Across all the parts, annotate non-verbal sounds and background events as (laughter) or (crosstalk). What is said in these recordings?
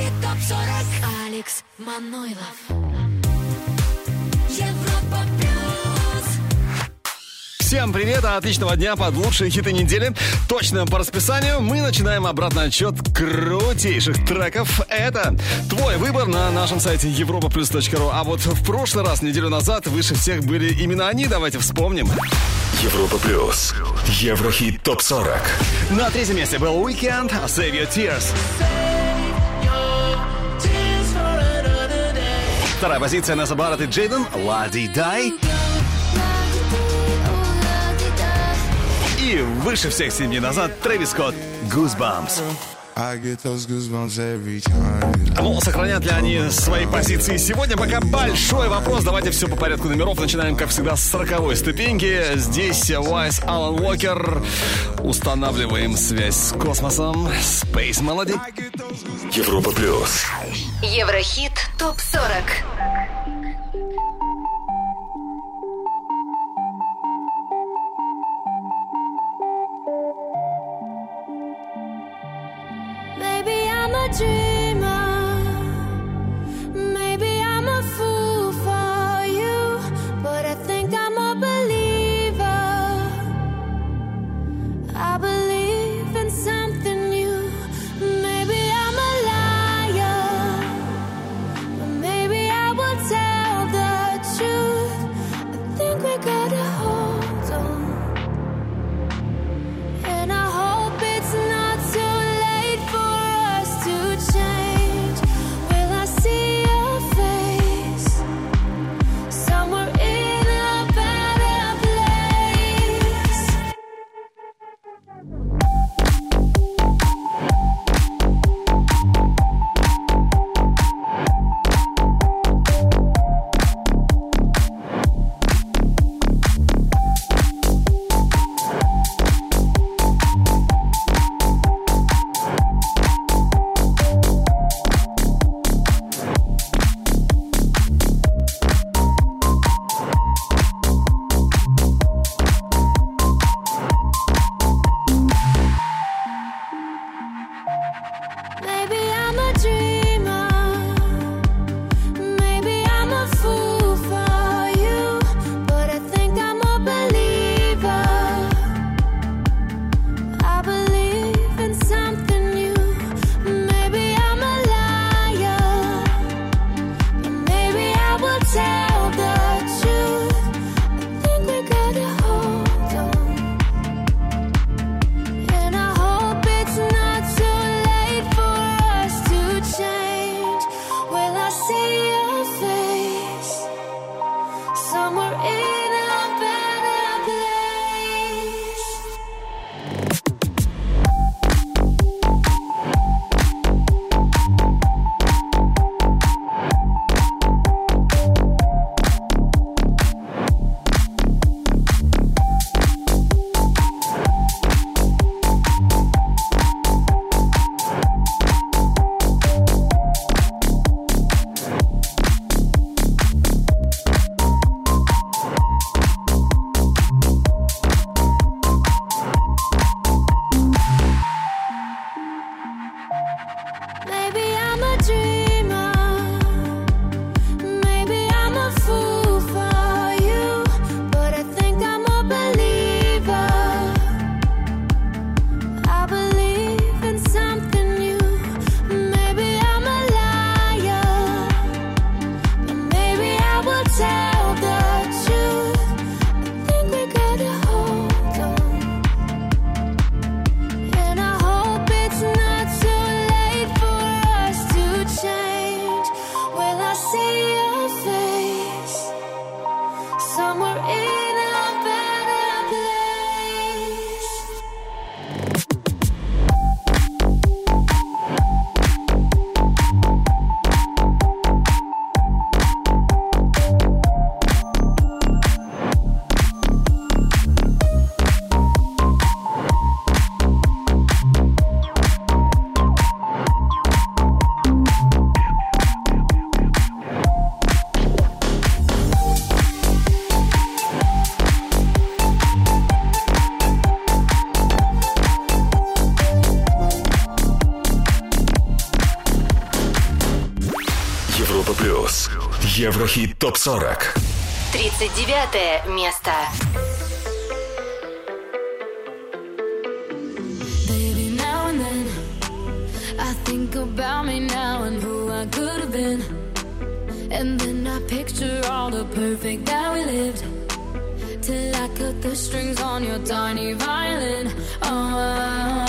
Еврохит ТОП-40 Алекс Манойлов Европа Плюс Всем привет, отличного дня под лучшие хиты недели. Точно по расписанию мы начинаем обратный отчет крутейших треков. Это твой выбор на нашем сайте europaplus.ru. А вот в прошлый раз, неделю назад, выше всех были именно они. Давайте вспомним. Европа плюс. Еврохит топ 40. На третьем месте был Weekend Save Your Tears. Вторая позиция Несса Барретт и Джейден Лади Дай. И выше всех семь дней назад Трэвис Скотт Goosebumps. Ну, сохранят ли они свои позиции сегодня? Пока большой вопрос. Давайте все по порядку номеров. Начинаем, как всегда, с 40 ступеньки. Здесь Уайс Алан Уокер. Устанавливаем связь с космосом. Space Melody. Европа Плюс. Еврохит ТОП 40. 句 Еврохит топ 40. 39 место. Baby, now and then I think about me now and who I could have been. And then I picture all the perfect that we lived. Till I cut the strings on your tiny violin. Oh,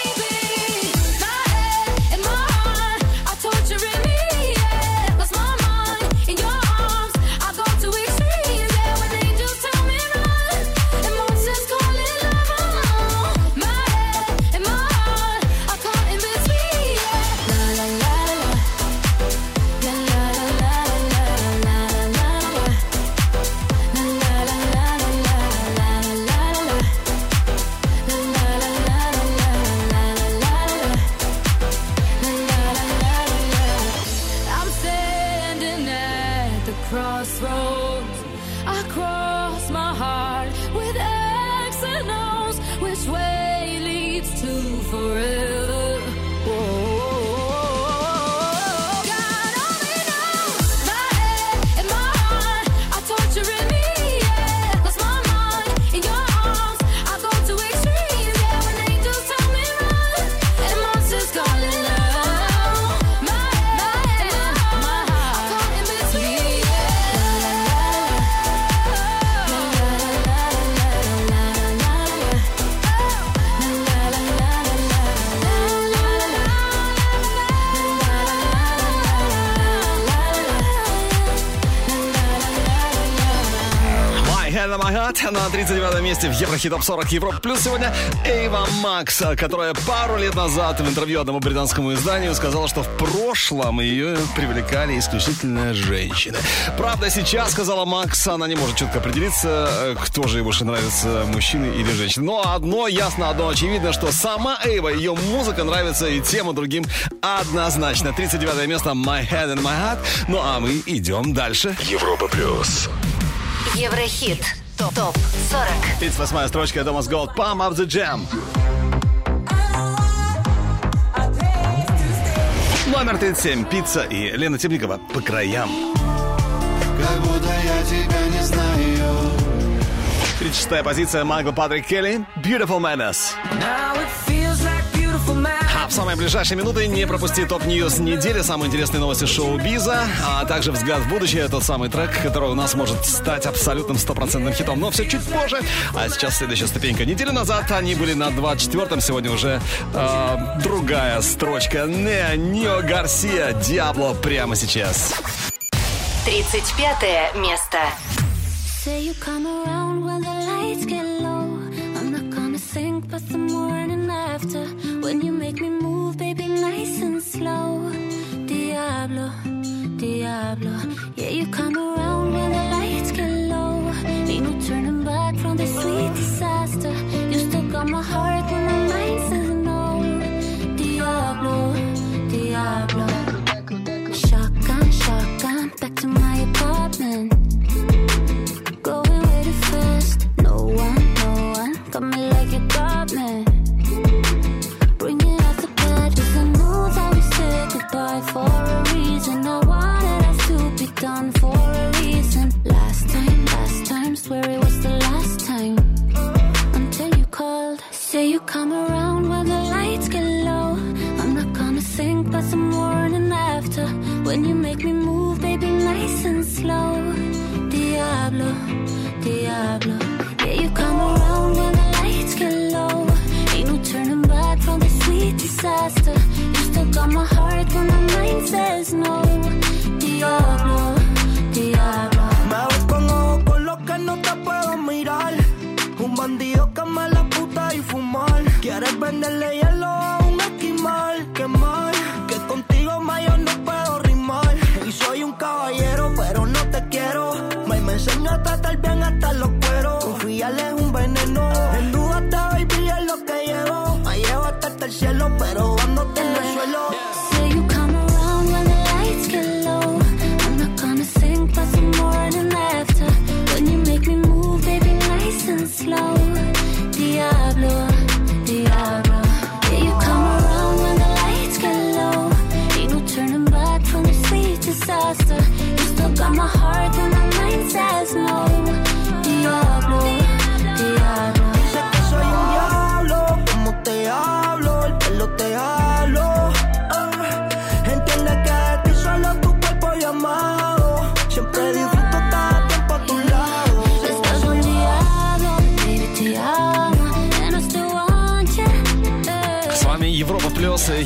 Еврохит Топ 40 Европа. Плюс сегодня Эйва Макс, которая пару лет назад в интервью одному британскому изданию сказала, что в прошлом ее привлекали исключительно женщины. Правда, сейчас, сказала Макс, она не может четко определиться, э, кто же ей больше нравится, мужчины или женщины. Но одно ясно, одно очевидно, что сама Эйва, ее музыка нравится и тем, и другим однозначно. 39 место My Head and My Heart. Ну а мы идем дальше. Европа плюс. Еврохит. Топ 40. 38 строчка Thomas Gold Pump Up the Jam. Номер 37. Пицца и Лена Темникова по краям. Как будто я тебя не знаю 36 позиция Майкл Патрик Келли. Beautiful Madness. Now it А в самые ближайшие минуты не пропусти top news недели, самые интересные новости шоу-биза, а также взгляд в будущее, тот самый трек, который у нас может стать абсолютным стопроцентным хитом, но все чуть позже. А сейчас следующая ступенька. Неделю назад они были на 24-м, сегодня уже э, другая строчка. Не, Нио Гарсия, Диабло прямо сейчас. 35 место. Say you come around Diablo. Yeah, you come around when the lights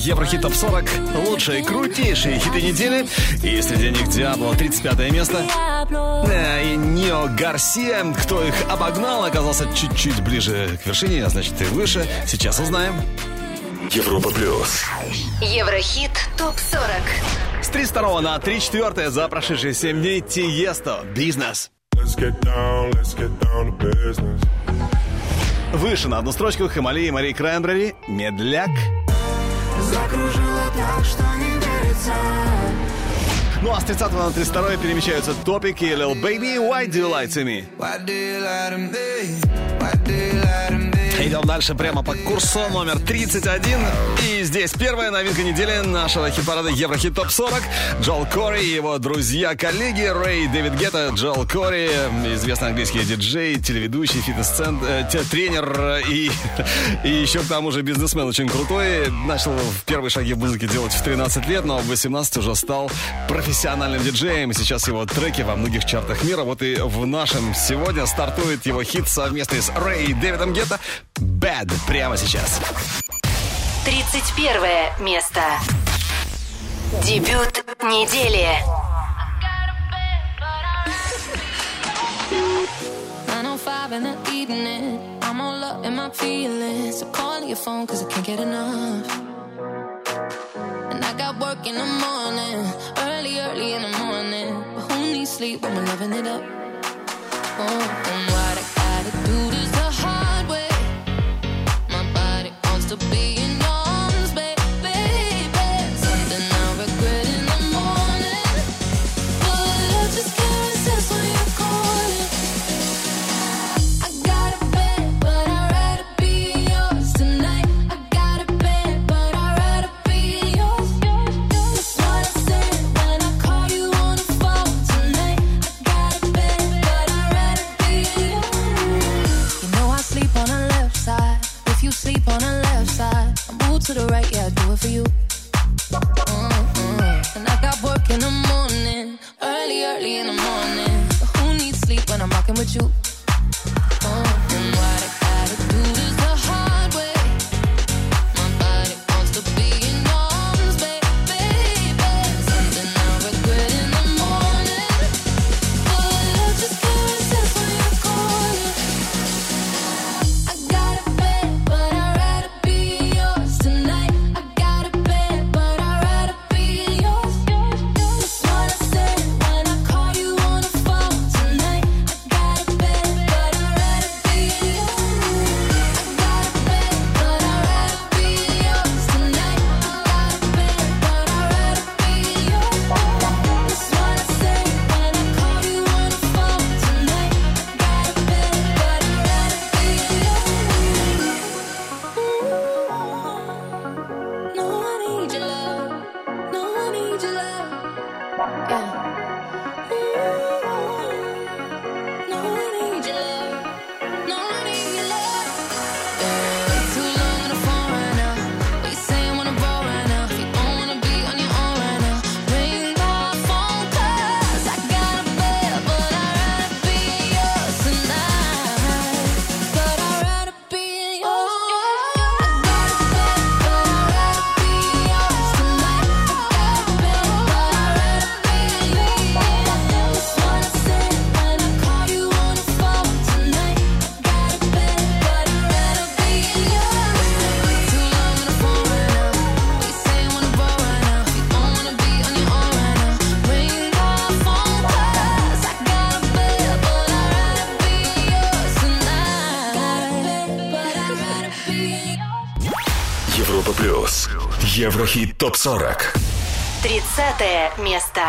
Еврохит Топ 40, лучшие, крутейшие хиты недели. И среди них Диабло, 35 место. И Нио Гарсия, кто их обогнал, оказался чуть-чуть ближе к вершине, а значит и выше. Сейчас узнаем. Европа плюс. Еврохит ТОП-40. С 32 на 34 за прошедшие 7 дней Тиесто, бизнес. Let's get down, let's get down to business. Выше на одну строчку Хамали и Мари Краймбрери, Медляк. Закружила так, что не верится Ну а с 30 на 32 перемещаются Топик и Lil Baby, Why Do You Lie To Me. Идем дальше прямо по курсу номер 31. И здесь первая новинка недели нашего хит-парада Еврохит Топ 40. Джол Кори и его друзья, коллеги Рэй Дэвид Гетта. Джол Кори, известный английский диджей, телеведущий, фитнес-тренер и, (laughs) и еще к тому же бизнесмен очень крутой. Начал в первые шаги в музыке делать в 13 лет, но в 18 уже стал профессиональным диджеем. Сейчас его треки во многих чартах мира. Вот и в нашем сегодня стартует его хит совместный с Рэй Дэвидом Гетто Bad прямо сейчас. 31 место. Дебют недели. 905 in the evening. I'm all up in my feelings. So calling your phone cause I can't get enough. And I got work in the morning. Early, early in the morning. But who needs sleep when we're loving it up? Oh, up on the left side. I move to the right, yeah, I do it for you. Mm-hmm. And I got work in the morning, early, early in the morning. But who needs sleep when I'm rocking with you? Еврохит топ 40. 30 место.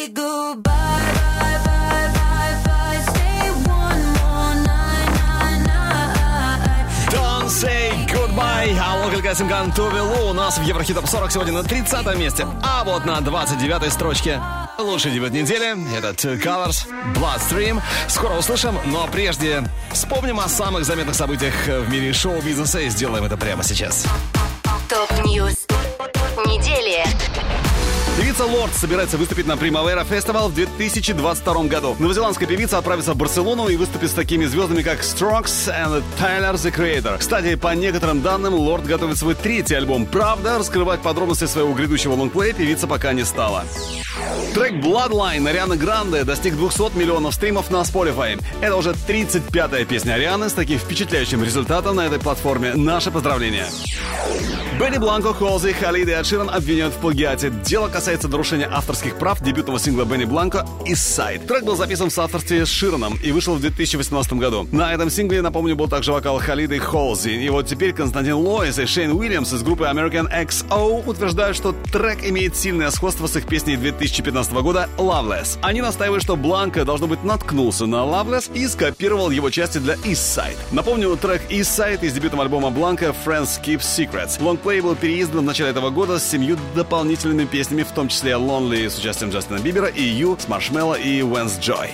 Say goodbye, bye, bye, bye, bye. Stay one more night, night, night. Don't say goodbye. Алок, Илкай Сенкан, Туве Лу у нас в Еврохит Топ 40 сегодня на 30 месте. А вот на 29 строчке лучший дебют недели это Two Colors, Bloodstream. Скоро услышим, но прежде вспомним о самых заметных событиях в мире шоу-бизнеса и сделаем это прямо сейчас. Top news недели. Певица Лорд собирается выступить на Primavera Festival в 2022 году. Новозеландская певица отправится в Барселону и выступит с такими звездами, как Strokes и Tyler, The Creator. Кстати, по некоторым данным, Лорд готовит свой третий альбом. Правда, раскрывать подробности своего грядущего лонгплея певица пока не стала. Трек Bloodline Арианы Гранде достиг 200 миллионов стримов на Spotify. Это уже 35-я песня Арианы с таким впечатляющим результатом на этой платформе. Наше поздравление. Бенни Бланко, Холзи, Халид и Адширан обвиняют в плагиате. Дело касается нарушения авторских прав дебютного сингла Бенни Бланко «Inside». Трек был записан в соавторстве с Шираном и вышел в 2018 году. На этом сингле, напомню, был также вокал Халида и Холзи. И вот теперь Константин Лоис и Шейн Уильямс из группы American XO утверждают, что трек имеет сильное сходство с их песней 2015 года «Loveless». Они настаивают, что Бланко, должно быть, наткнулся на «Loveless» и скопировал его части для «Eastside». Напомню, трек «Eastside» из дебютного альбома Бланко «Friends Keep Secrets». Лонгплей был переиздан в начале этого года с семью дополнительными песнями, в том числе «Lonely» с участием Джастина Бибера и «You» с Маршмелло и Венс Джой.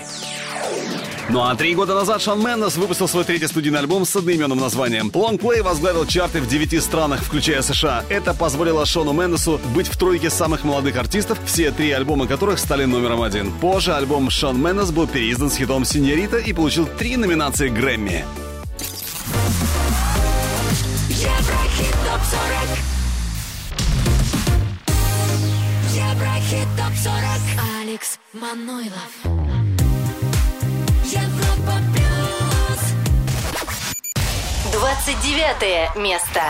Ну а три года назад Шон Мендес выпустил свой третий студийный альбом с одноименным названием. Лонгплей возглавил чарты в девяти странах, включая США. Это позволило Шону Мендесу быть в тройке самых молодых артистов, все три альбома которых стали номером один. Позже альбом Шон Мендес был переиздан с хитом «Синьорита» и получил три номинации Грэмми. Еврохит топ 40 Еврохит топ-40 Алекс Мануйлов. Европа плюс 29 место.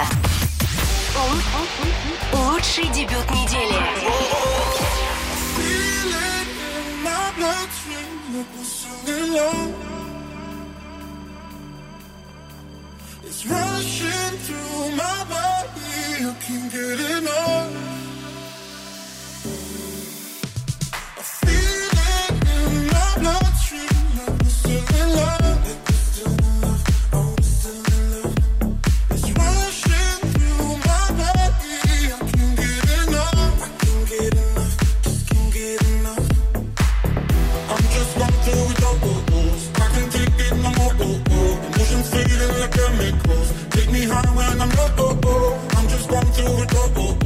Лучший дебют недели. It's rushing through my body, you can't get enough when I'm low, oh, oh. I'm just going through the oh, double. Oh.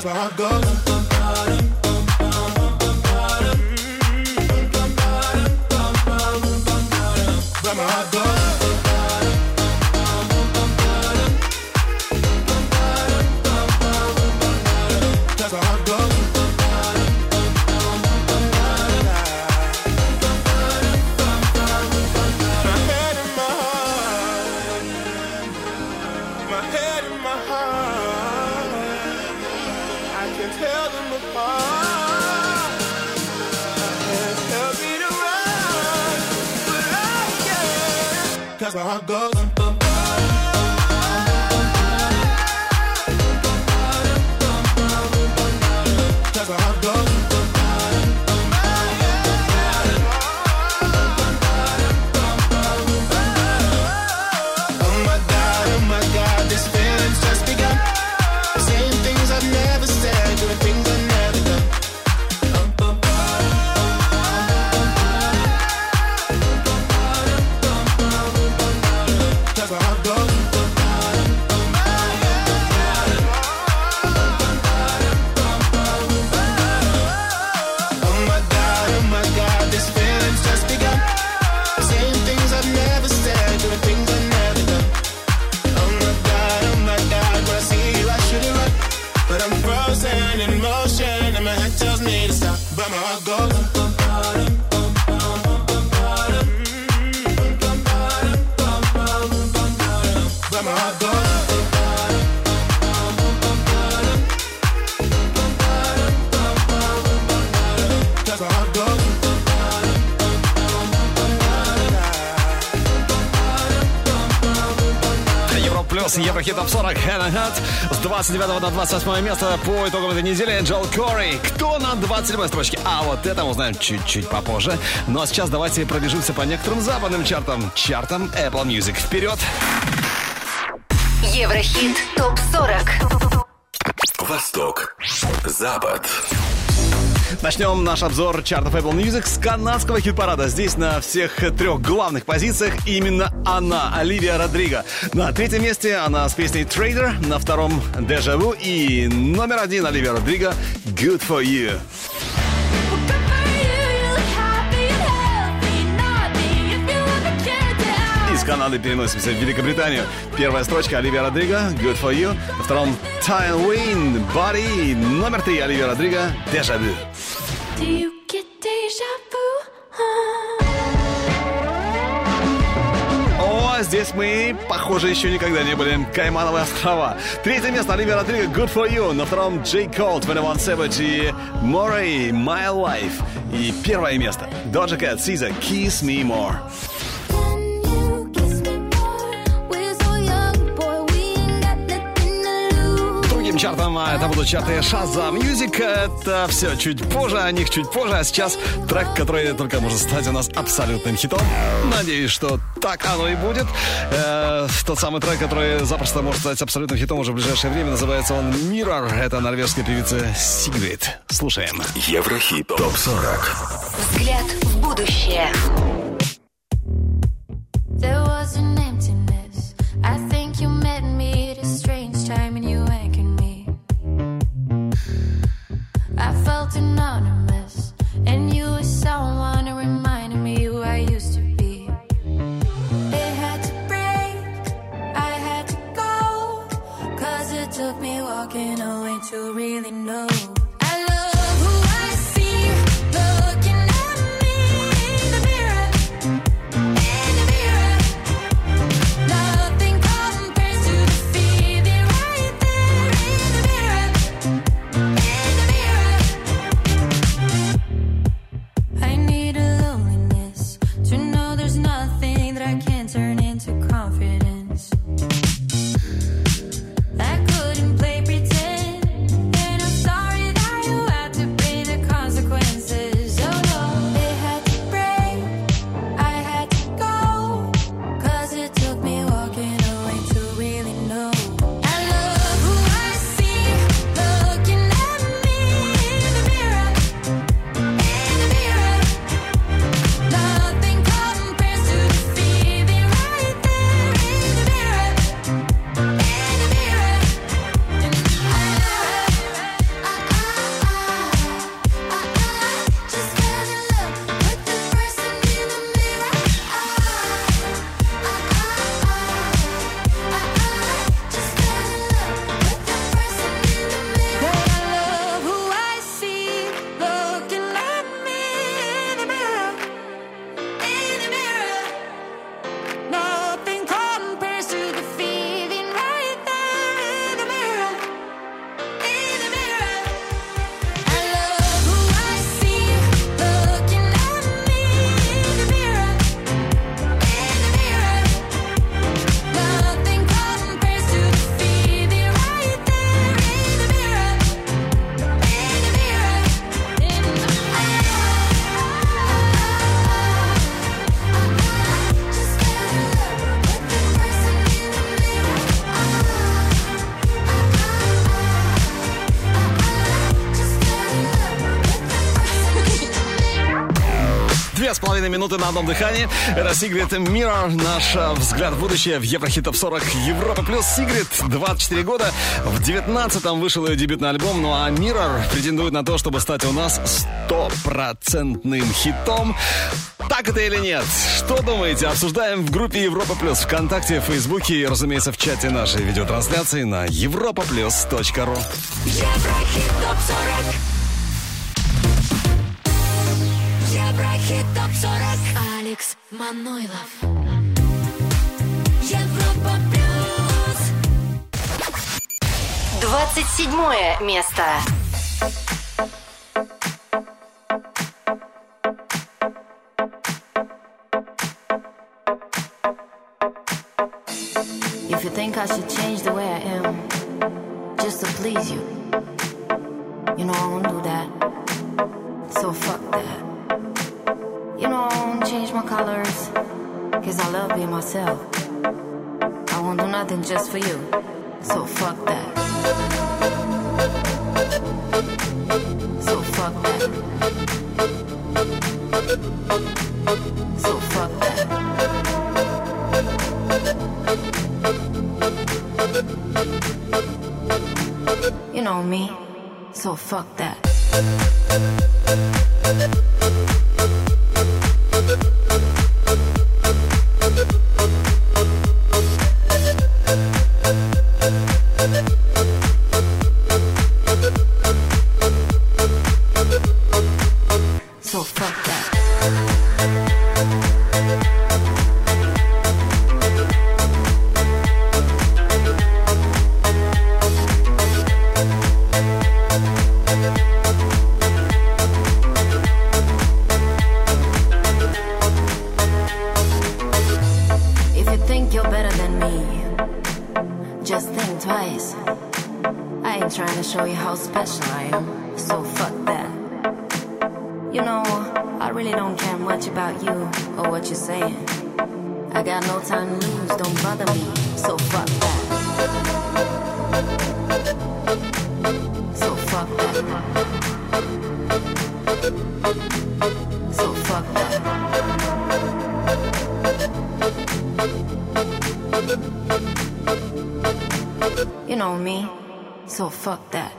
that's where I go. How it. Еврохит топ 40, Hannah Hunt. С 29 на 28 место по итогам этой недели Джол Кори. Кто на 27 строчке? А вот это мы узнаем чуть-чуть попозже. Ну а сейчас давайте пробежимся по некоторым западным чартам. Чартам Apple Music. Вперед! Еврохит ТОП-40. Восток. Запад. Начнем наш обзор чартов Apple Music с канадского хит-парада. Здесь на всех трех главных позициях именно она, Оливия Родриго. На третьем месте она с песней Trader, на втором Vu и номер один Оливия Родриго Good For You. Канады переносимся в Великобританию. Первая строчка Оливия Родриго Good For You. На втором Тайн Уин Body. Номер три Оливия Родриго Deja здесь мы, похоже, еще никогда не были. Каймановые острова. Третье место Оливия Родриго Good For You. На втором Джей Колд, 21 Savage и Морей My Life. И первое место Doja Cat, Caesar, Kiss Me More. Чартом а, это будут чарты Shazam Music. Это все чуть позже, о них чуть позже. А сейчас трек, который только может стать у нас абсолютным хитом. Надеюсь, что так оно и будет. Э, тот самый трек, который запросто может стать абсолютным хитом уже в ближайшее время. Называется он Mirror. Это норвежская певица Sigrid. Слушаем. Еврохит топ 40. Взгляд в будущее. To really know. Половиной минуты на одном дыхании. Это Сигрид Mirror, наш э, взгляд в будущее в Еврохит Топ 40 Европа Плюс. Сигрид, 24 года. В 19-м вышел ее дебютный альбом, ну а Mirror претендует на то, чтобы стать у нас стопроцентным хитом. Так это или нет? Что думаете? Обсуждаем в группе Европа Плюс ВКонтакте, Фейсбуке и, разумеется, в чате нашей видеотрансляции на europaplus.ru Еврохит топ 40 Еврохит топ 40 Алекс Манойлов Европа плюс 27 место. If you think I should change the way I am just to please you, you know I won't do that. So fuck that. You know I won't change my colors, cause I love being myself. I won't do nothing just for you. So fuck that. So fuck that. So fuck that. You know me, so fuck that. Know me, so fuck that.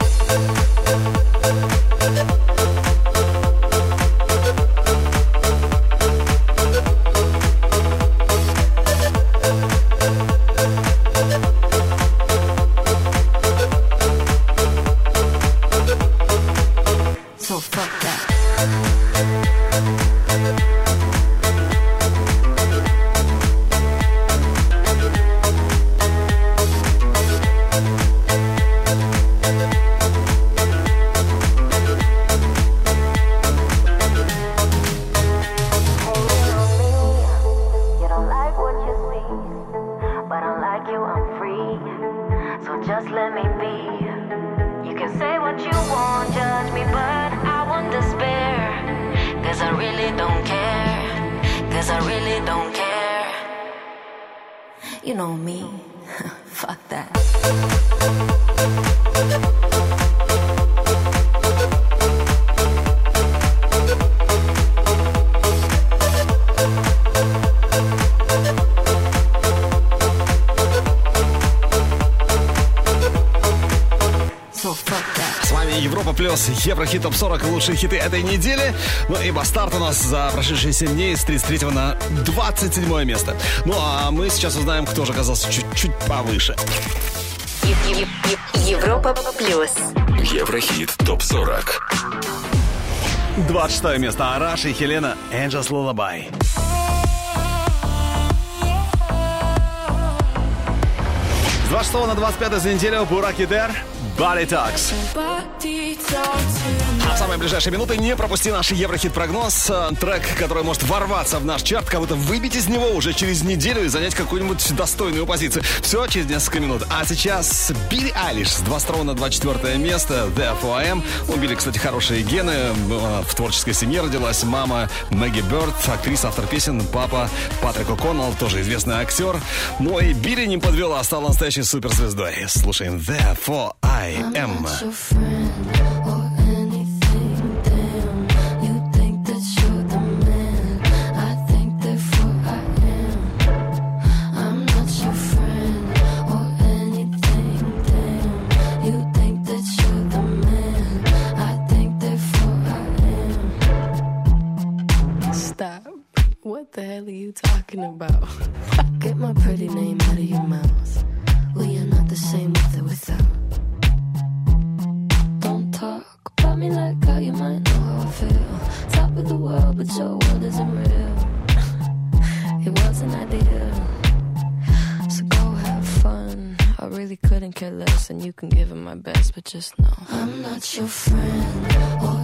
Еврохит Топ 40 лучшие хиты этой недели. Ну и старт у нас за прошедшие 7 дней с 33 на 27 место. Ну а мы сейчас узнаем, кто же оказался чуть-чуть повыше. Европа плюс. Еврохит ТОП-40. 26 место Араш и Хелена Angels Lullaby. С 26 на 25 за неделю Бурак Идер Body Talks. А в самые ближайшие минуты не пропусти наш Еврохит-прогноз. Э, Трек, который может ворваться в наш чарт, кого-то выбить из него уже через неделю и занять какую-нибудь достойную позицию. Все через несколько минут. А сейчас Билли Айлиш с 22 на 24 место. The FOM. У Билли, кстати, хорошие гены. Э, В творческой семье родилась мама Мэгги Бёрд, актриса, автор песен, папа Патрик О'Коннелл, тоже известный актер. Ну и Билли не подвел, а стал настоящей суперзвездой. Слушаем The M. really couldn't care less, and you can give it my best, but just know I'm not your friend.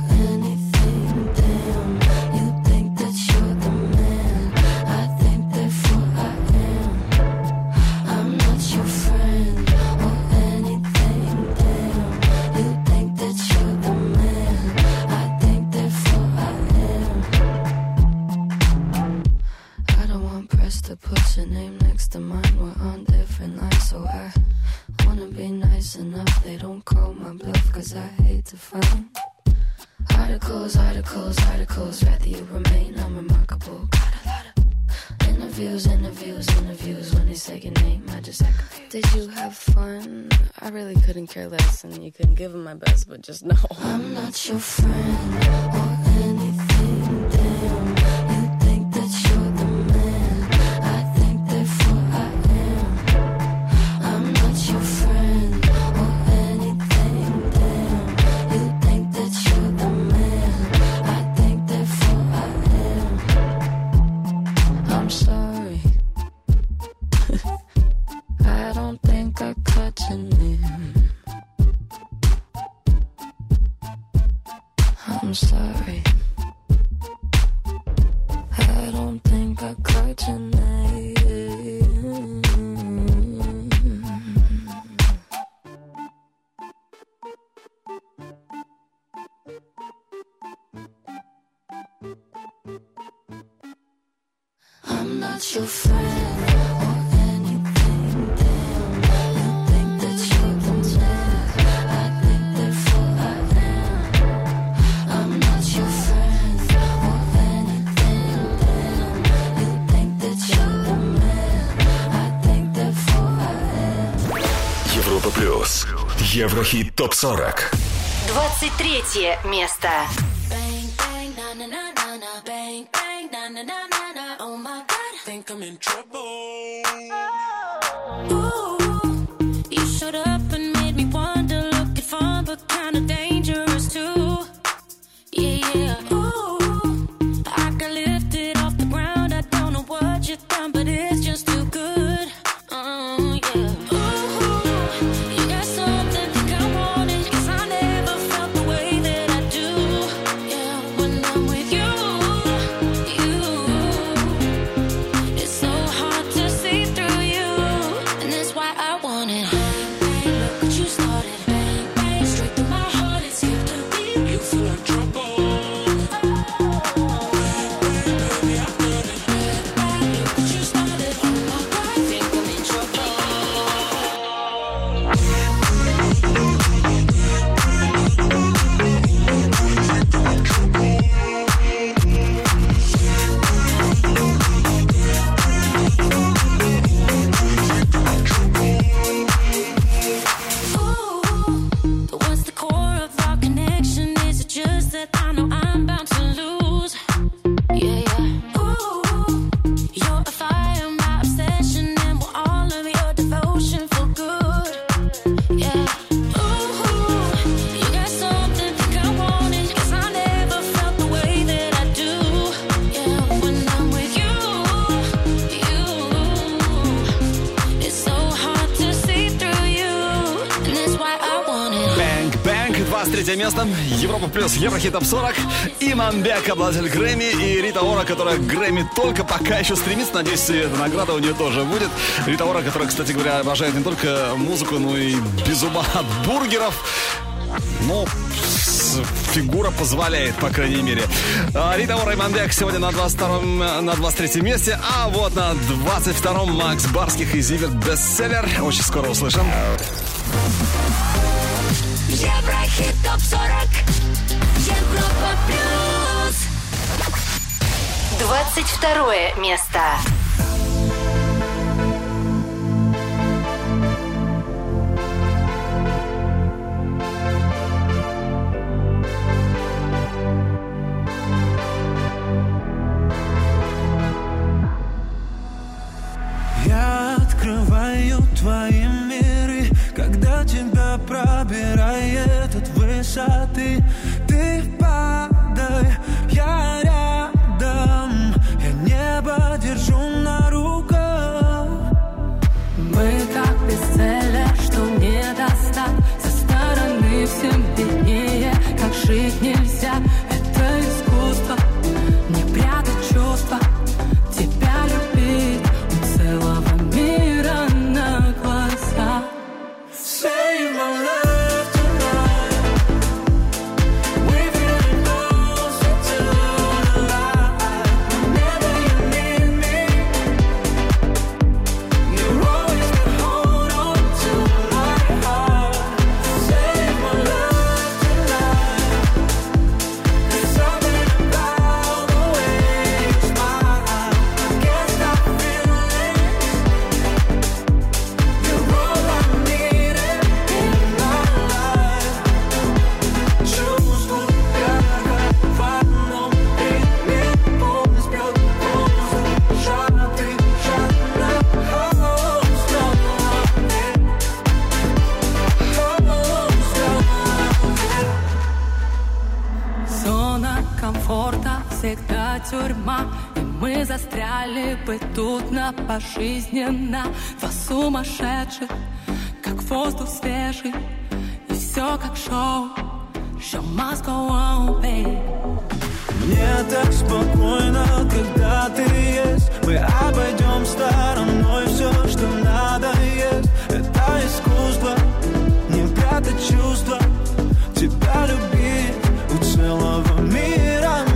you couldn't give him my best, but just know. I'm not your friend. ТОП-40. 23 место. плюс Еврохит Топ 40. И Манбек, обладатель Грэмми, и Рита Ора, которая Грэмми только пока еще стремится. Надеюсь, эта награда у нее тоже будет. Рита Ора, которая, кстати говоря, обожает не только музыку, но и без ума от бургеров. Ну, фигура позволяет, по крайней мере. А, Рита Ора и Манбек сегодня на 22 на 23 месте, а вот на 22-м Макс Барских и Зиверт бестселлер. Очень скоро услышим. Еврохит топ 40 22 место. наша тюрьма И мы застряли бы тут на пожизненно. Два сумасшедших, как воздух свежий И все как шоу, show must go on, babe. Мне так спокойно, когда ты есть. Мы обойдем стороной все, что надо есть. Это искусство, не прятать чувства. Тебя любить у целого мира.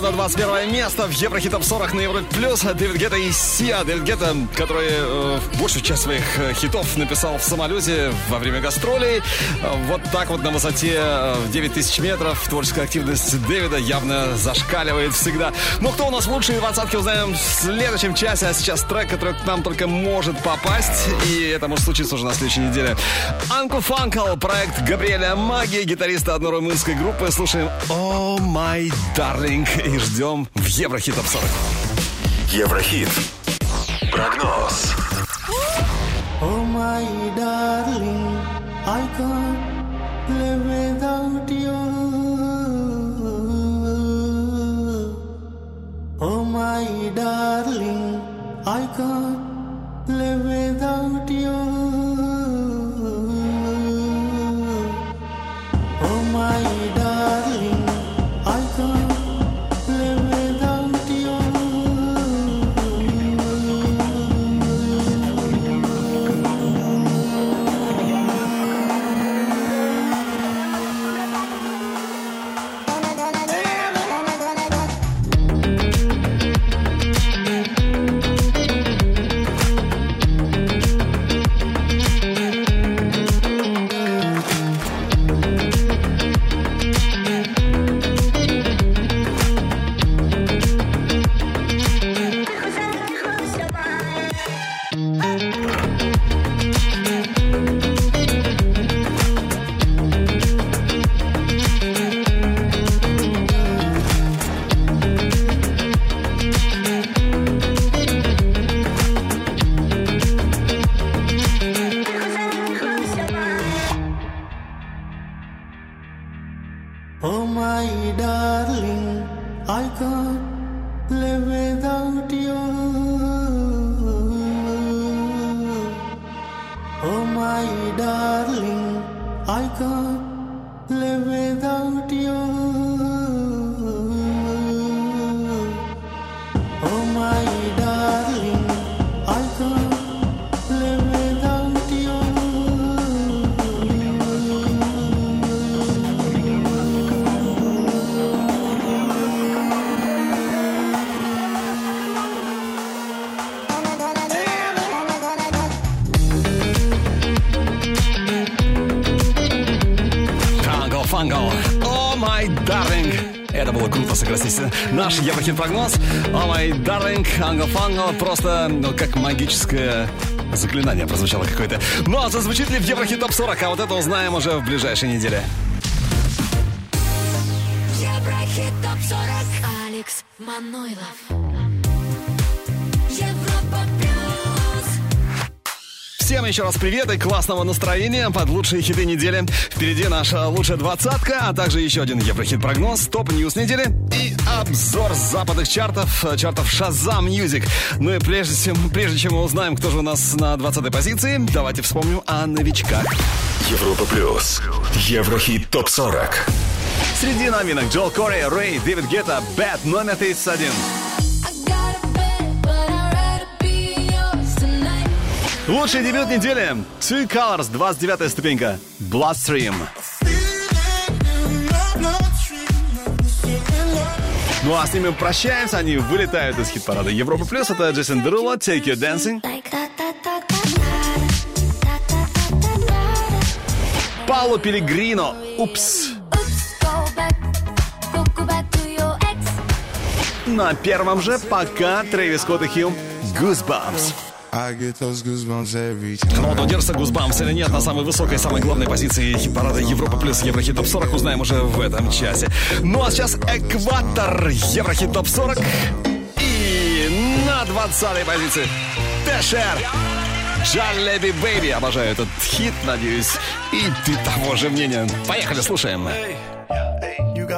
27 до 21 места в Еврохит Топ 40 на Европе Плюс. Дэвид Гетта и Сия. Дэвид Гетта, который э, большую часть своих э, хитов написал в самолете во время гастролей. Э, вот так вот на высоте э, 9000 метров творческая активность Дэвида явно зашкаливает всегда. Но кто у нас лучшие двадцатки, узнаем в следующем часе. А сейчас трек, который к нам только может попасть. И это может случиться уже на следующей неделе. Анку Фанкл, проект Габриэля Маги, гитариста одной румынской группы. Слушаем «Oh my darling» и ждем в Еврохит Топ 40. Еврохит. Прогноз. Oh my darling, I can't live without you. Oh my darling, I can't live without you. Фангл. Oh, my darling. Это было круто, согласитесь. Наш Еврохит прогноз. Oh, my darling, англ фангл. Просто ну, как магическое заклинание прозвучало какое-то. Ну, а зазвучит ли в Еврохит топ 40? А вот это узнаем уже в ближайшей неделе. Еврохит топ 40. Алекс Манойлов. Всем еще раз привет и классного настроения под лучшие хиты недели. Впереди наша лучшая двадцатка, а также еще один Еврохит-прогноз, top news недели и обзор западных чартов, э, чартов Shazam Music. Ну и прежде чем, прежде чем мы узнаем, кто же у нас на 20 позиции, давайте вспомним о новичках. Европа плюс. Еврохит топ 40. Среди новинок Джоэл Кори, Рэй, Дэвид Гетта, Bed номер 31. Лучший дебют недели. Two Colors, 29 ступенька. Bloodstream. Ну а с ними прощаемся, они вылетают из хит-парада Европа Плюс. Это Джейсон Дерула, Take Your Dancing. Пауло Пелигрино, Упс. На первом же пока Трэвис Скотт и Хилл Goosebumps. I get those goosebumps every time. Но вот удержится Гузбамс или нет на самой высокой, самой главной позиции хит-парада Европа плюс Еврохит Топ 40 узнаем уже в этом часе. Ну а сейчас экватор Еврохит Топ 40 и на 20 позиции Тэшер Джалеби Бэйби. Обожаю этот хит, надеюсь. И ты того же мнения. Поехали, слушаем. Got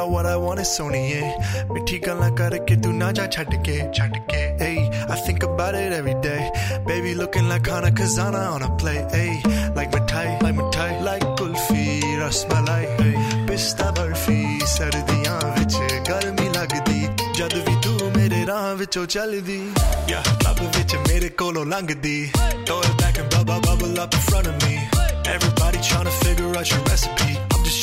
what I want is Sony, yeah. tu na ja chatke, chatke. Hey, I think about it every day. Baby looking like Hana Kazana on a play, hey. Like my tie, like my tie, like Kulfi, Ras Malai, hey. Pista Burfi, Sardian, which got me like the Jadavi tu made it on with your chalidi. Yeah, Baba Vich made it colo langadi. Throw it back and bubble, bubble up in front of me. Everybody trying to figure out your recipe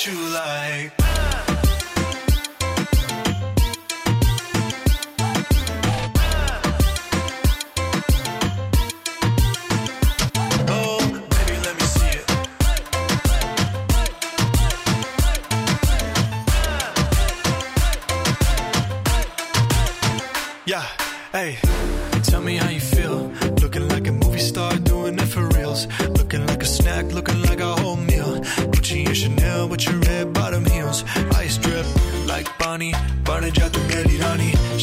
what you like.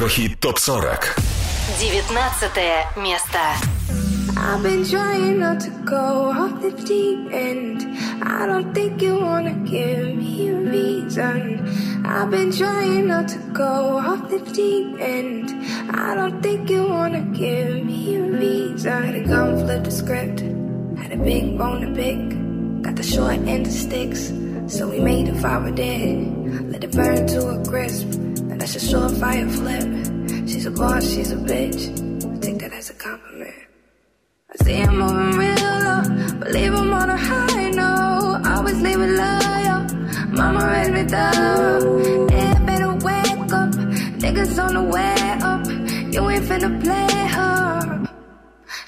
Еврохит топ 40. 19 место. I've been trying not to go off the deep end. I don't think you wanna give me a reason. I've been trying not to go off the deep end. I don't think you wanna give me a reason. Had a gun, flip the script. Had a big bone to pick. Got the short end of sticks. So we made a fire dead. Let it burn to a crisp. That's a surefire flip. She's a boss, she's a bitch. I take that as a compliment. I see I'm moving real low, believe I'm on a high note. Always leave it loyal. Mama raised me thorough. Yeah, better wake up. Niggas on the way up. You ain't finna play her.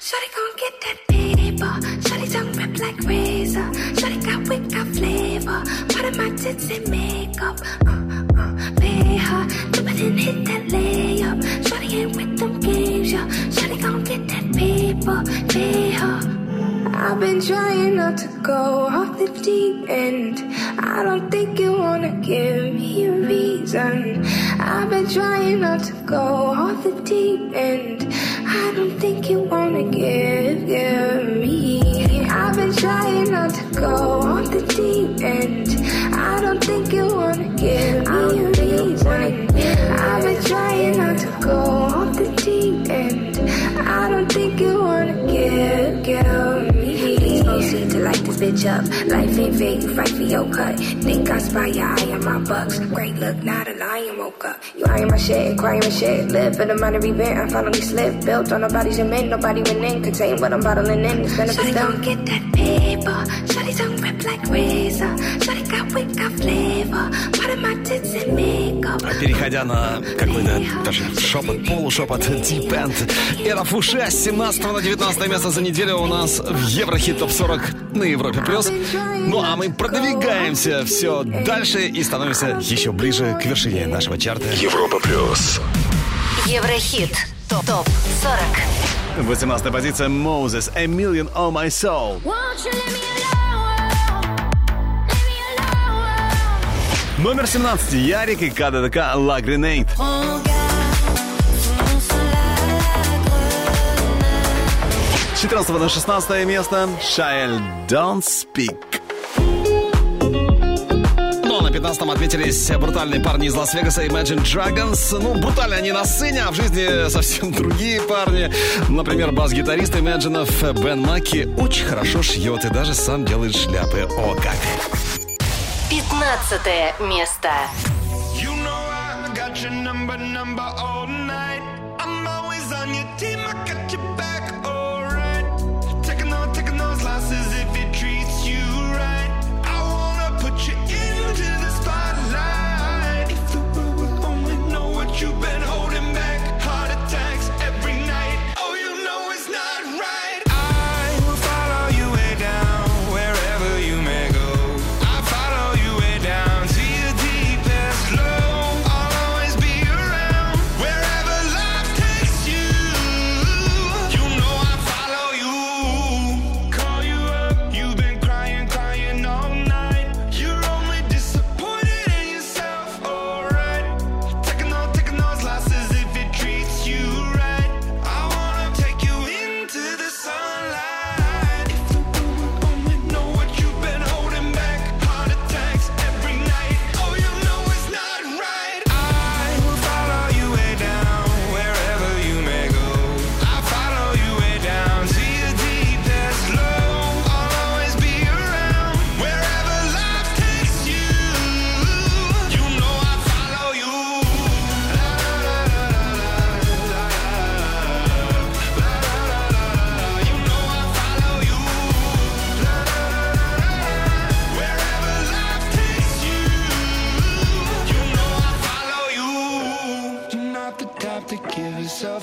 Shawty gon' get that paper. Shawty tongue rip like razor. Shawty got wit, got flavor. Part of my tits and makeup. Uh, it and hit that layup. With them games, gon' get that paper. Pay. I've been trying not to go off the deep end. I don't think you wanna give me a reason. I've been trying not to go off the deep end. I don't think you Life ain't fair, you fight for your cut. Think I spy your eye on my bucks. Great look, not a lion woke up. You eyeing my shit, crying my shit. Live for the money event, I finally slipped. Built on nobody's cement, nobody went in. Contain what I'm bottling in. It's benefits them. get that paper. Shawty tongue rip like razor. Shawty got wit, got flavor. Part of my tits and makeup. Переходя на какой-то даже шепот, полушепот, Deep End. Это Фуше с 17 на 19 место за неделю у нас в Еврохит Топ 40 на Европе+. плюс. Ну а мы продвигаемся все дальше и становимся еще ближе к вершине нашего чарта. Европа плюс. Еврохит. Топ 40. 18 позиция Moses, A Million on My Soul. Номер 17. Ярик и КДДК «Ла Гренейд». С 14 на 16 место Шаэль «Don't Speak». Ну, а 15-м отметились брутальные парни из Лас-Вегаса Imagine Dragons. Ну, брутальные они на сцене, а в жизни совсем другие парни. Например, бас-гитарист Imagine Бен Маки очень хорошо шьет и даже сам делает шляпы. О, как! 15 место. You know I got your number, number, oh,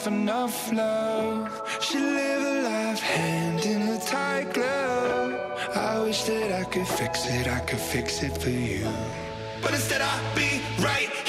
herself enough love. She live a life hand in a tight glove. I wish that I could fix it, I could fix it for you. But instead, I'll be right.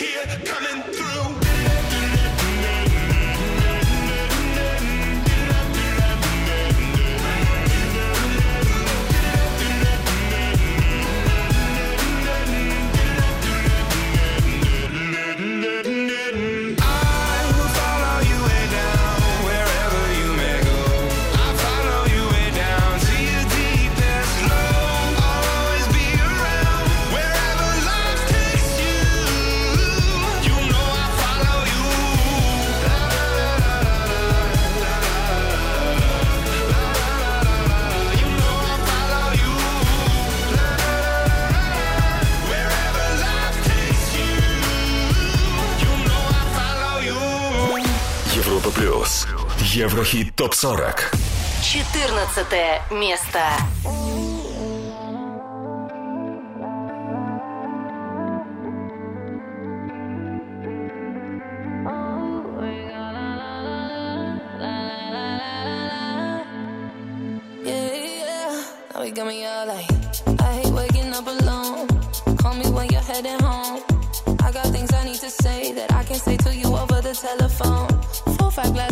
Еврохит топ-40. 14 место.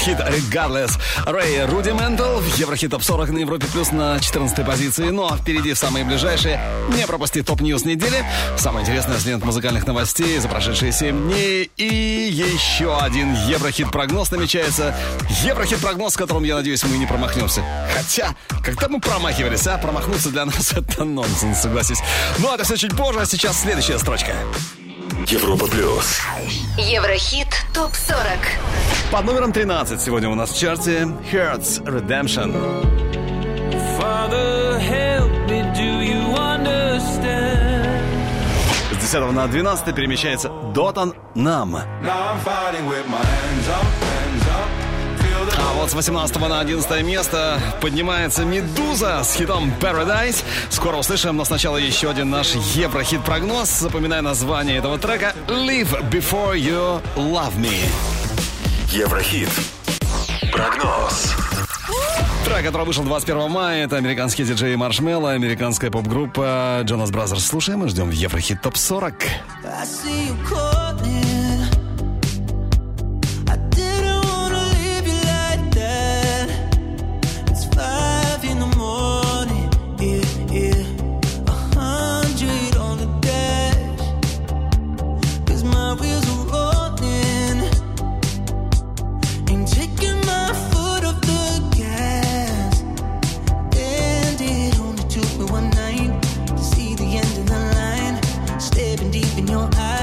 хит Regardless. Рэй Rudimental в Еврохит Топ 40 на Европе Плюс на 14 позиции. Но впереди в самые ближайшие. Не пропусти top news недели. Самое интересное с лент музыкальных новостей за прошедшие 7 дней. И еще один Еврохит-прогноз намечается. Еврохит-прогноз, с которым, я надеюсь, мы не промахнемся. Хотя, когда мы промахивались, а промахнуться для нас (laughs) это нонсенс, согласись. Ну, это все чуть позже, а сейчас следующая строчка. Европа плюс. Еврохит ТОП-40. Под номером 13 сегодня у нас в чарте Hearts Redemption. Father, help me, do you understand? С 10 на 12 перемещается Дотан Нам. Now I'm fighting with my hands up, hands up. Вот с 18 на 11 место поднимается Медуза с хитом Paradise. Скоро услышим, но сначала еще один наш Еврохит-прогноз. Запоминай название этого трека Live Before You Love Me. Еврохит. Прогноз. Трек, который вышел 21 мая, это американский диджей Маршмелло, американская поп-группа Jonas Brothers. Слушаем и ждем в Еврохит ТОП-40. I see you your eyes.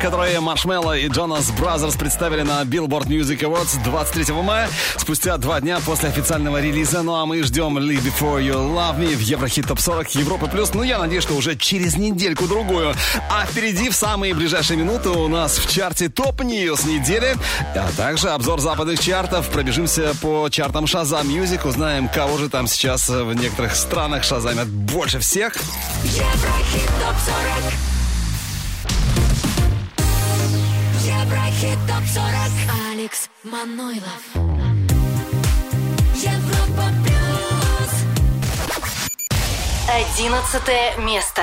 Который Маршмелло и Джонас Бразерс представили на Billboard Music Awards 23 мая, спустя два дня после официального релиза. Ну а мы ждем Leave Before You Love Me в Еврохит Топ 40 Европы Плюс. Ну я надеюсь, что уже через недельку-другую. А впереди в самые ближайшие минуты у нас в чарте Top News недели, а также обзор западных чартов. Пробежимся по чартам Shazam Music, узнаем, кого же там сейчас в некоторых странах шазамят больше всех. Еврохит ТОП-40 Еврохит ТОП-40 Алекс Манойлов Европа плюс. Одиннадцатое место.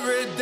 paradise.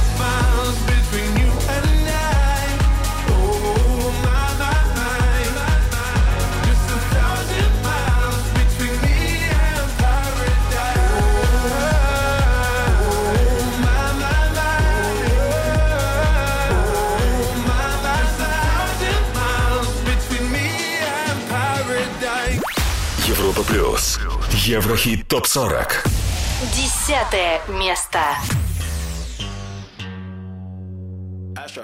Еврохит топ 40. Десятое место. Astro,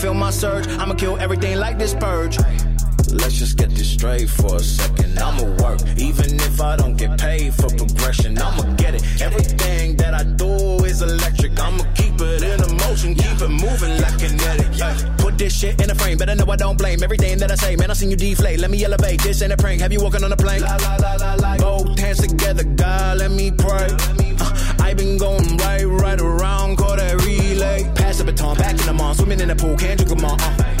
feel my surge. I'ma kill everything like this purge. Let's just get this straight for a second. I'ma work, even if I don't get paid for progression. I'ma get it. Everything that I do is electric. I'ma keep it in a motion, keep it moving like kinetic. Yeah. Put this shit in a frame, better know I don't blame everything that I say. Man, I seen you deflate. Let me elevate. This ain't a prank. Have you walking on a plane? La, la, la, la, la. Both hands together, God, let me pray. Uh, I been going right, right around, call that relay. Pass the baton, back in the mall, swimming in the pool, can't drink them all. Uh.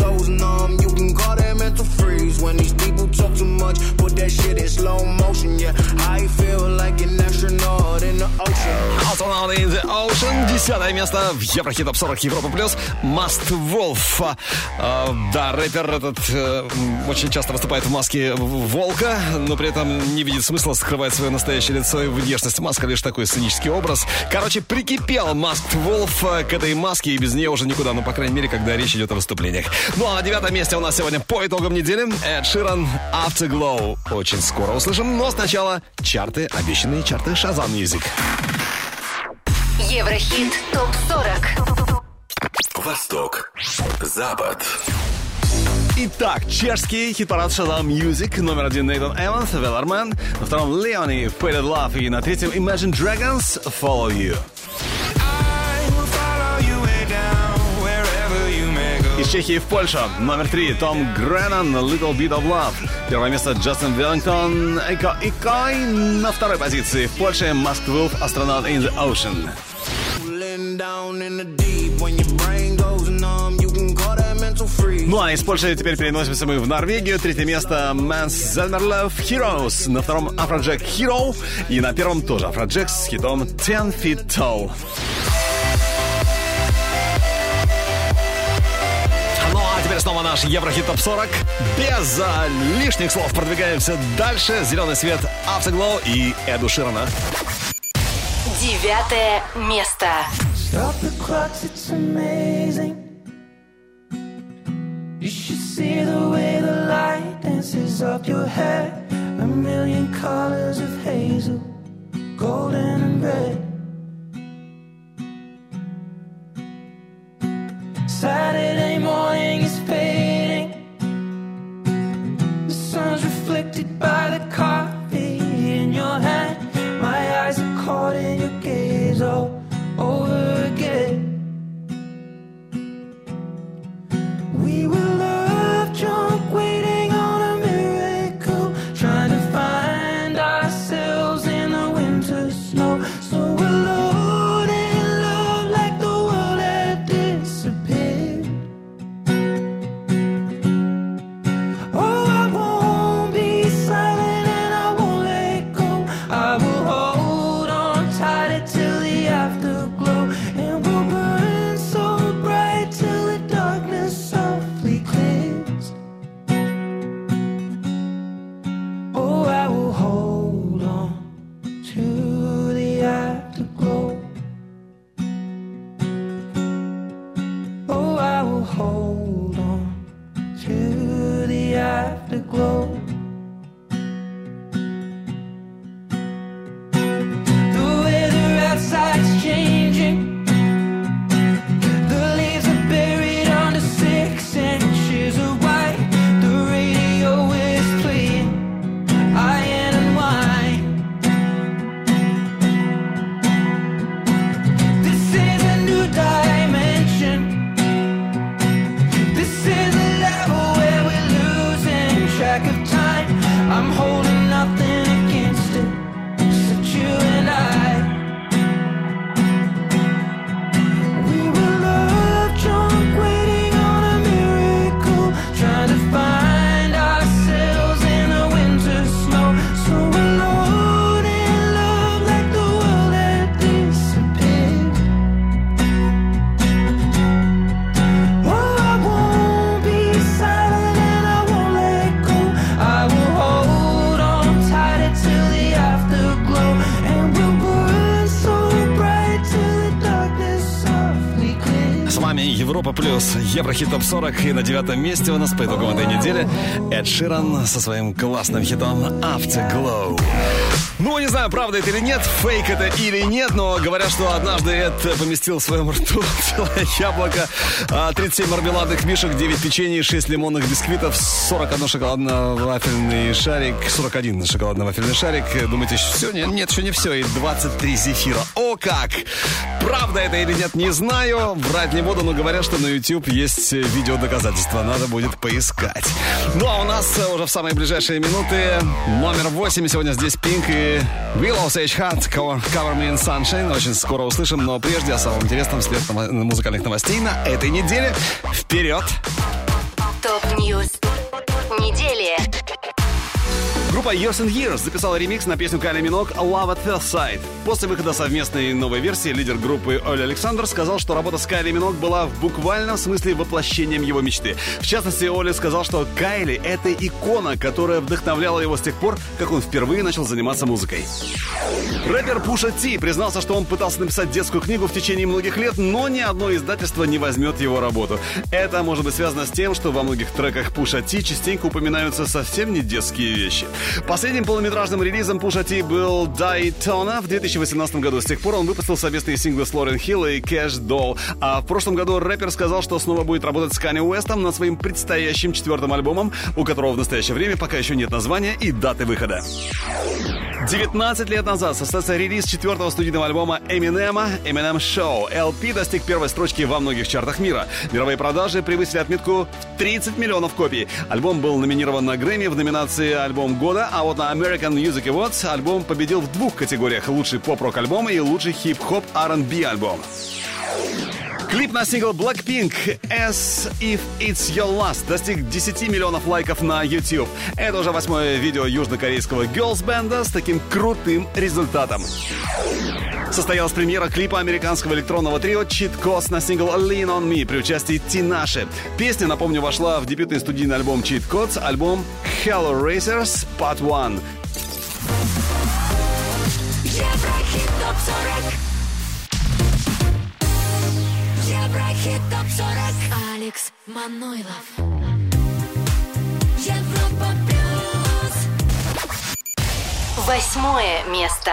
numb, you can call that mental freeze. When these people talk too much, put that shit in slow motion. Yeah, I feel like an astronaut in the ocean. Astronaut in the Ocean. Десятое место в Еврохит Топ 40 Европа Плюс. Wolf. А, да, рэпер этот э, очень часто выступает в маске волка, но при этом не видит смысла скрывать свое настоящее лицо и внешность. Маска лишь такой сценический образ. Короче, прикипел Masked Wolf к этой маске и без нее уже никуда, ну, по крайней мере, когда речь идет о выступлениях. Ну, а на девятом месте у нас сегодня по итогам недели Эд Ширан Afterglow. Очень скоро услышим, но сначала чарты, обещанные чарты Shazam Music. Еврохит ТОП-40 Восток. Запад. Итак, чешский хит-парад Shazam Music. Номер один Нейтан Эванс, Веллармен. На втором Леони, Faded Love. И на третьем Imagine Dragons, Follow You. Чехии в Польшу. Номер три Том Греннан, Little Bit of Love. Первое место Джастин Веллингтон, Эко Икой. На второй позиции в Польше Wolf, Astronaut in the Ocean. Ну а из Польши теперь переносимся мы в Норвегию. Третье место Мэнс Зельмерлев Heroes. На втором Afrojack Hero. И на первом тоже Afrojack с хитом 10 Feet Tall. Теперь снова наш Еврохит Топ 40. Без а, лишних слов продвигаемся дальше. Зеленый свет, Автоглоу и Эду Ширана. Девятое место. Stop the clocks, it's amazing. You should see the way the light dances up your hair. A million colors of hazel, golden and red. Saturday morning is fading. I'm holding nothing. Европа Плюс, Еврохит Топ 40 и на девятом месте у нас по итогам этой недели Эд Ширан со своим классным хитом Afterglow. Ну, не знаю, правда это или нет, фейк это или нет, но говорят, что однажды Эд поместил в своем рту (laughs) целое яблоко, 37 а, мармеладных мишек, 9 печений, 6 лимонных бисквитов, 41 шоколадно-вафельный шарик, 41 шоколадно-вафельный шарик. Думаете, все? Нет, нет, еще не все. И 23 зефира. О как! Правда это или нет, не знаю. Врать не буду, но говорят, что на YouTube есть видео доказательства. Надо будет поискать. Ну, а у нас уже в самые ближайшие минуты номер 8. Сегодня здесь Пинк и Willow Sage Hart, cover, cover Me in Sunshine. Очень скоро услышим, но прежде о самом интересном с лент музыкальных новостей на этой неделе. Вперед! Top news недели. Группа Years and Years записала ремикс на песню Кайли Миноуг «Love at First Sight». После выхода совместной новой версии лидер группы Оля Александр сказал, что работа с Кайли Минок была в буквальном смысле воплощением его мечты. В частности, Оля сказал, что Кайли — это икона, которая вдохновляла его с тех пор, как он впервые начал заниматься музыкой. Рэпер Пуша Ти признался, что он пытался написать детскую книгу в течение многих лет, но ни одно издательство не возьмет его работу. Это может быть связано с тем, что во многих треках Пуша Ти частенько упоминаются совсем не детские вещи. Последним полнометражным релизом Пуша Ти был Daytona в 2018 году. С тех пор он выпустил совместные синглы с Лорен Хилл и Кэш Долл. А в прошлом году рэпер сказал, что снова будет работать с Канни Уэстом над своим предстоящим четвертым альбомом, у которого в настоящее время пока еще нет названия и даты выхода. 19 лет назад состоялся релиз четвертого студийного альбома Эминема Eminem Show. LP достиг первой строчки во многих чартах мира. Мировые продажи превысили отметку в 30 миллионов копий. Альбом был номинирован на Грэмми в номинации «Альбом года», а вот на American Music Awards альбом победил в двух категориях – лучший поп-рок альбом и лучший хип-хоп R&B альбом. Клип на сингл Blackpink «As If It's Your Last» достиг 10 миллионов лайков на YouTube. Это уже восьмое видео южнокорейского girls бенда с таким крутым результатом. Состоялась премьера клипа американского электронного трио Cheat Codes на сингл Lean On Me при участии Тинаши. Песня, напомню, вошла в дебютный студийный альбом Cheat Codes, альбом Hello Racers Part 1. Еврохит топ 40 Еврохит топ 40 Алекс Манойлов Европа плюс Восьмое место.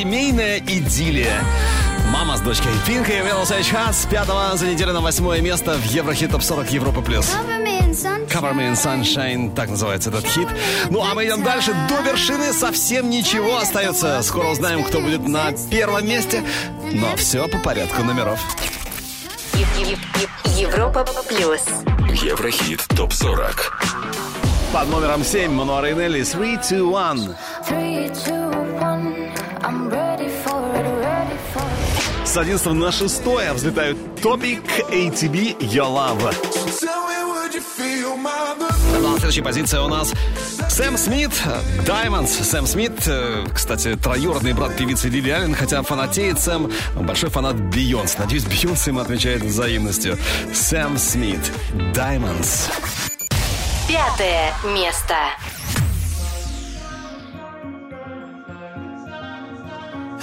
семейная идиллия. Мама с дочкой Пинка являлась час с 5 за неделю на 8 место в Еврохит Топ 40 Европа Плюс. Cover Me in Sunshine, так называется этот хит. Ну а мы идем дальше. До вершины совсем ничего остается. Скоро узнаем, кто будет на первом месте. Но все по порядку номеров. Европа Плюс. Еврохит Топ 40. Под номером 7 Мануара Энелли 3, 2, 1. 3, 2, 1. С 11 на 6 взлетают Топик, ATB, Your Love. На следующей позиции у нас Сэм Смит, Diamonds. Сэм Смит, э, кстати, троюродный брат певицы Лили Аллен, хотя фанатеет Сэм, большой фанат Бейонс. Надеюсь, Бейонс им отвечает взаимностью. Сэм Смит, Diamonds. Пятое место.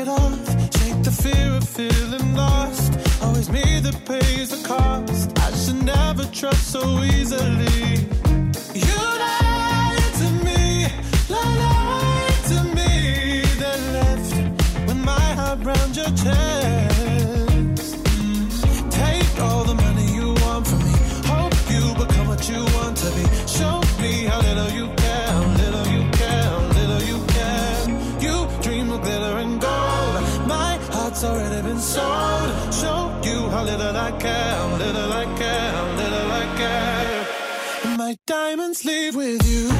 It off, shake the fear of feeling lost. Always me that pays the cost. I should never trust so easily. You lied to me, lied to me, then left with my heart round your chest. Take all the money you want from me. Hope you become what you want to be. Already. Show you how little I care, little I care, little I care. My diamonds leave with you.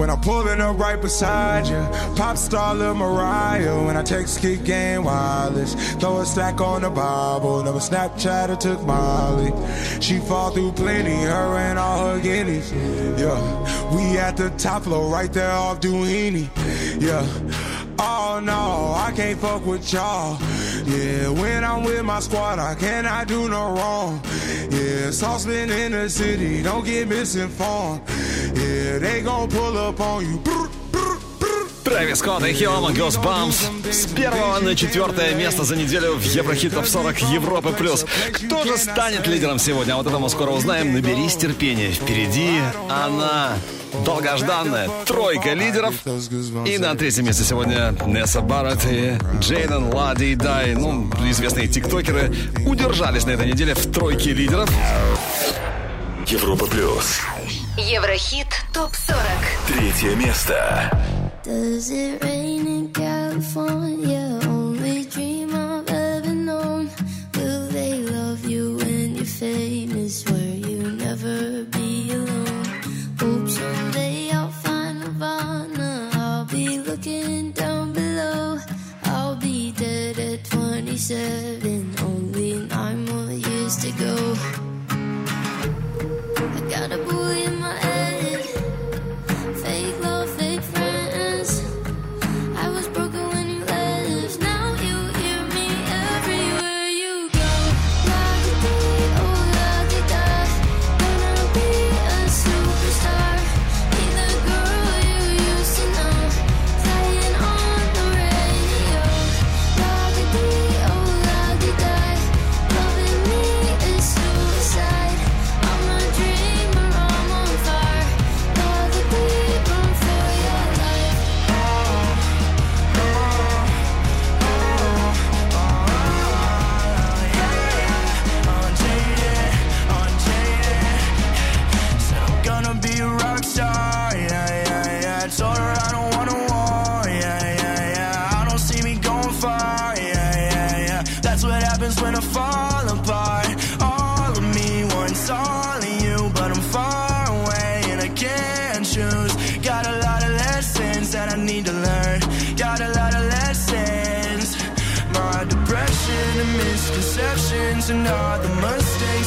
When I'm pulling up right beside you, pop star Lil Mariah. When I text kick game wireless, throw a stack on the Bible. Never Snapchat or took Molly. She fall through plenty, her and all her guineas. Yeah, we at the top floor, right there off Duini. Yeah. Oh no, I can't fuck with y'all. Yeah, when I'm with my squad, I cannot do no wrong. Yeah, saucepan in the city, don't get misinformed. Yeah, they gon' pull up on you. Трэвис Скотт и Хиома Goosebumps с первого на четвертое место за неделю в Еврохит Топ 40 Европы плюс. Кто же станет лидером сегодня? Вот это мы скоро узнаем. Наберись терпения. Впереди она долгожданная тройка лидеров. И на третьем месте сегодня Несса Барретт и Джейден Лади Дай. Ну, известные тиктокеры удержались на этой неделе в тройке лидеров. Европа плюс. Еврохит ТОП-40. Третье место. Does it rain in California? 27. Only nine more years to go.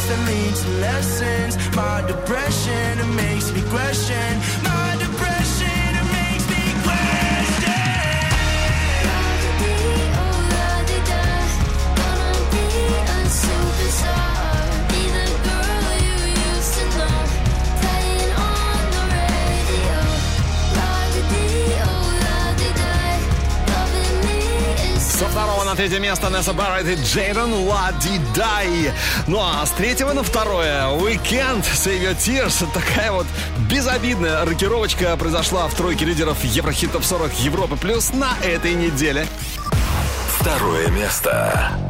That lead to lessons. My depression it makes me на третье место Несса Барретт и Джейден Лади Дай. Ну а с третьего на второе Weekend Save Your Tears. Такая вот безобидная рокировочка произошла в тройке лидеров Еврохит Топ 40 Европы Плюс на этой неделе. Второе место.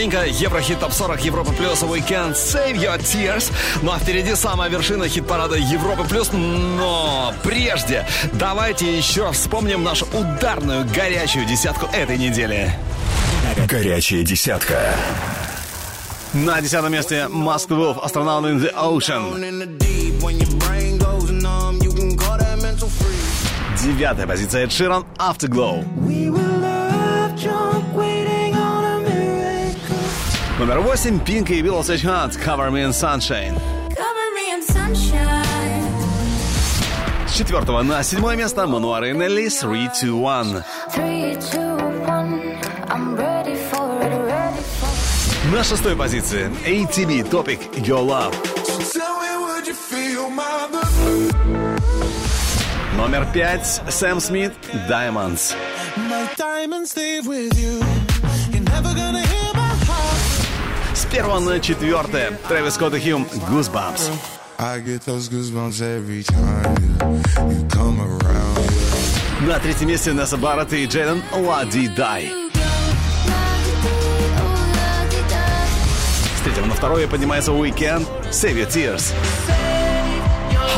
Ступенька Еврохит Топ 40 Европа Плюс Weekend Save Your Tears. Ну а впереди самая вершина хит-парада Европа Плюс. Но прежде давайте еще раз вспомним нашу ударную горячую десятку этой недели. Горячая десятка. На десятом месте Masked Wolf Astronaut in the Ocean. Девятая позиция Эд Ширан Afterglow. Номер восемь Пинк и Билл Сэч Хант Cover Me in Sunshine. Cover me in sunshine. С четвертого на седьмое место Мануар и Нелли 3, 2, 1. Three, two, one. I'm ready for it, ready for На шестой позиции ATB Topic Your Love. Номер пять Сэм Смит Diamonds. My diamonds leave with you. Первого на четвертое Трэвис Скотт и Хьюм Goosebumps. I get those goosebumps every time you come around. На третьем месте Несса Барретт и Джейден Лади Дай. С третьего на второе поднимается Weekend Save Your Tears.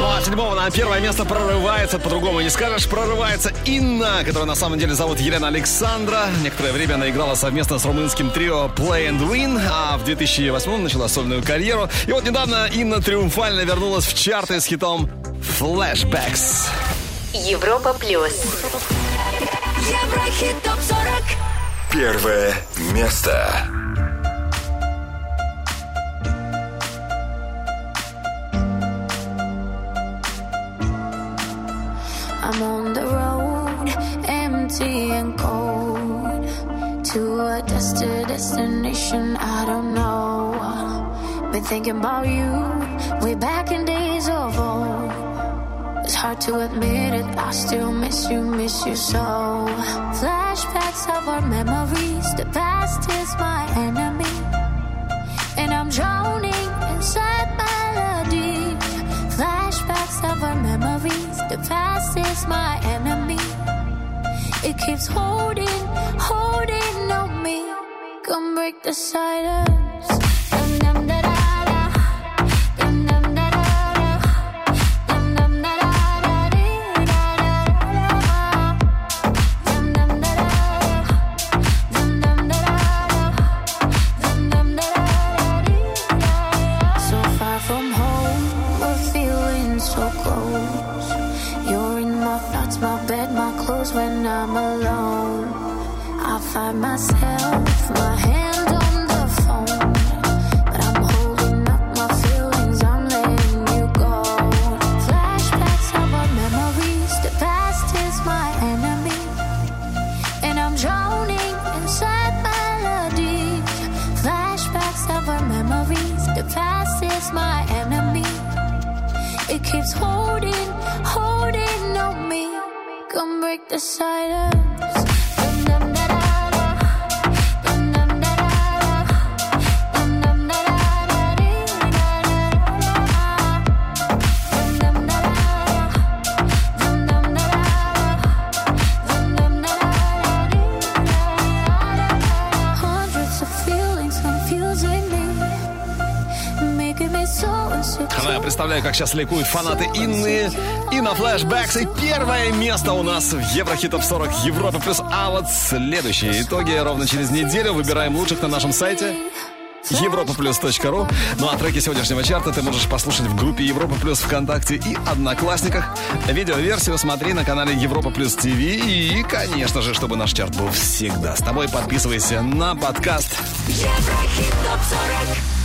А с седьмого на первое место прорывается, по-другому не скажешь, прорывается Инна, которая на самом деле зовут Елена Александра. Некоторое время она играла совместно с румынским трио Play and Win, а в 2008 начала сольную карьеру. И вот недавно Инна триумфально вернулась в чарты с хитом Flashbacks. Европа плюс. Еврохит топ 40. Первое место. Destined destination I don't know. Been thinking about you way back in days of old. It's hard to admit it, I still miss you, miss you so. Flashbacks of our memories, the past is my enemy. And I'm drowning inside melody. Flashbacks of our memories, the past is my enemy. It keeps holding, holding. Come break the silence. Сейчас ликуют фанаты Инны и на флешбэкс. И первое место у нас в Еврохит Топ 40 Европа плюс. А вот следующие итоги ровно через неделю выбираем лучших на нашем сайте европаплюс.ру. Ну а треки сегодняшнего чарта ты можешь послушать в группе Европа Плюс ВКонтакте и Одноклассниках. Видеоверсию смотри на канале Европа Плюс ТВ. И, конечно же, чтобы наш чарт был всегда с тобой, подписывайся на подкаст. Еврохит топ 40.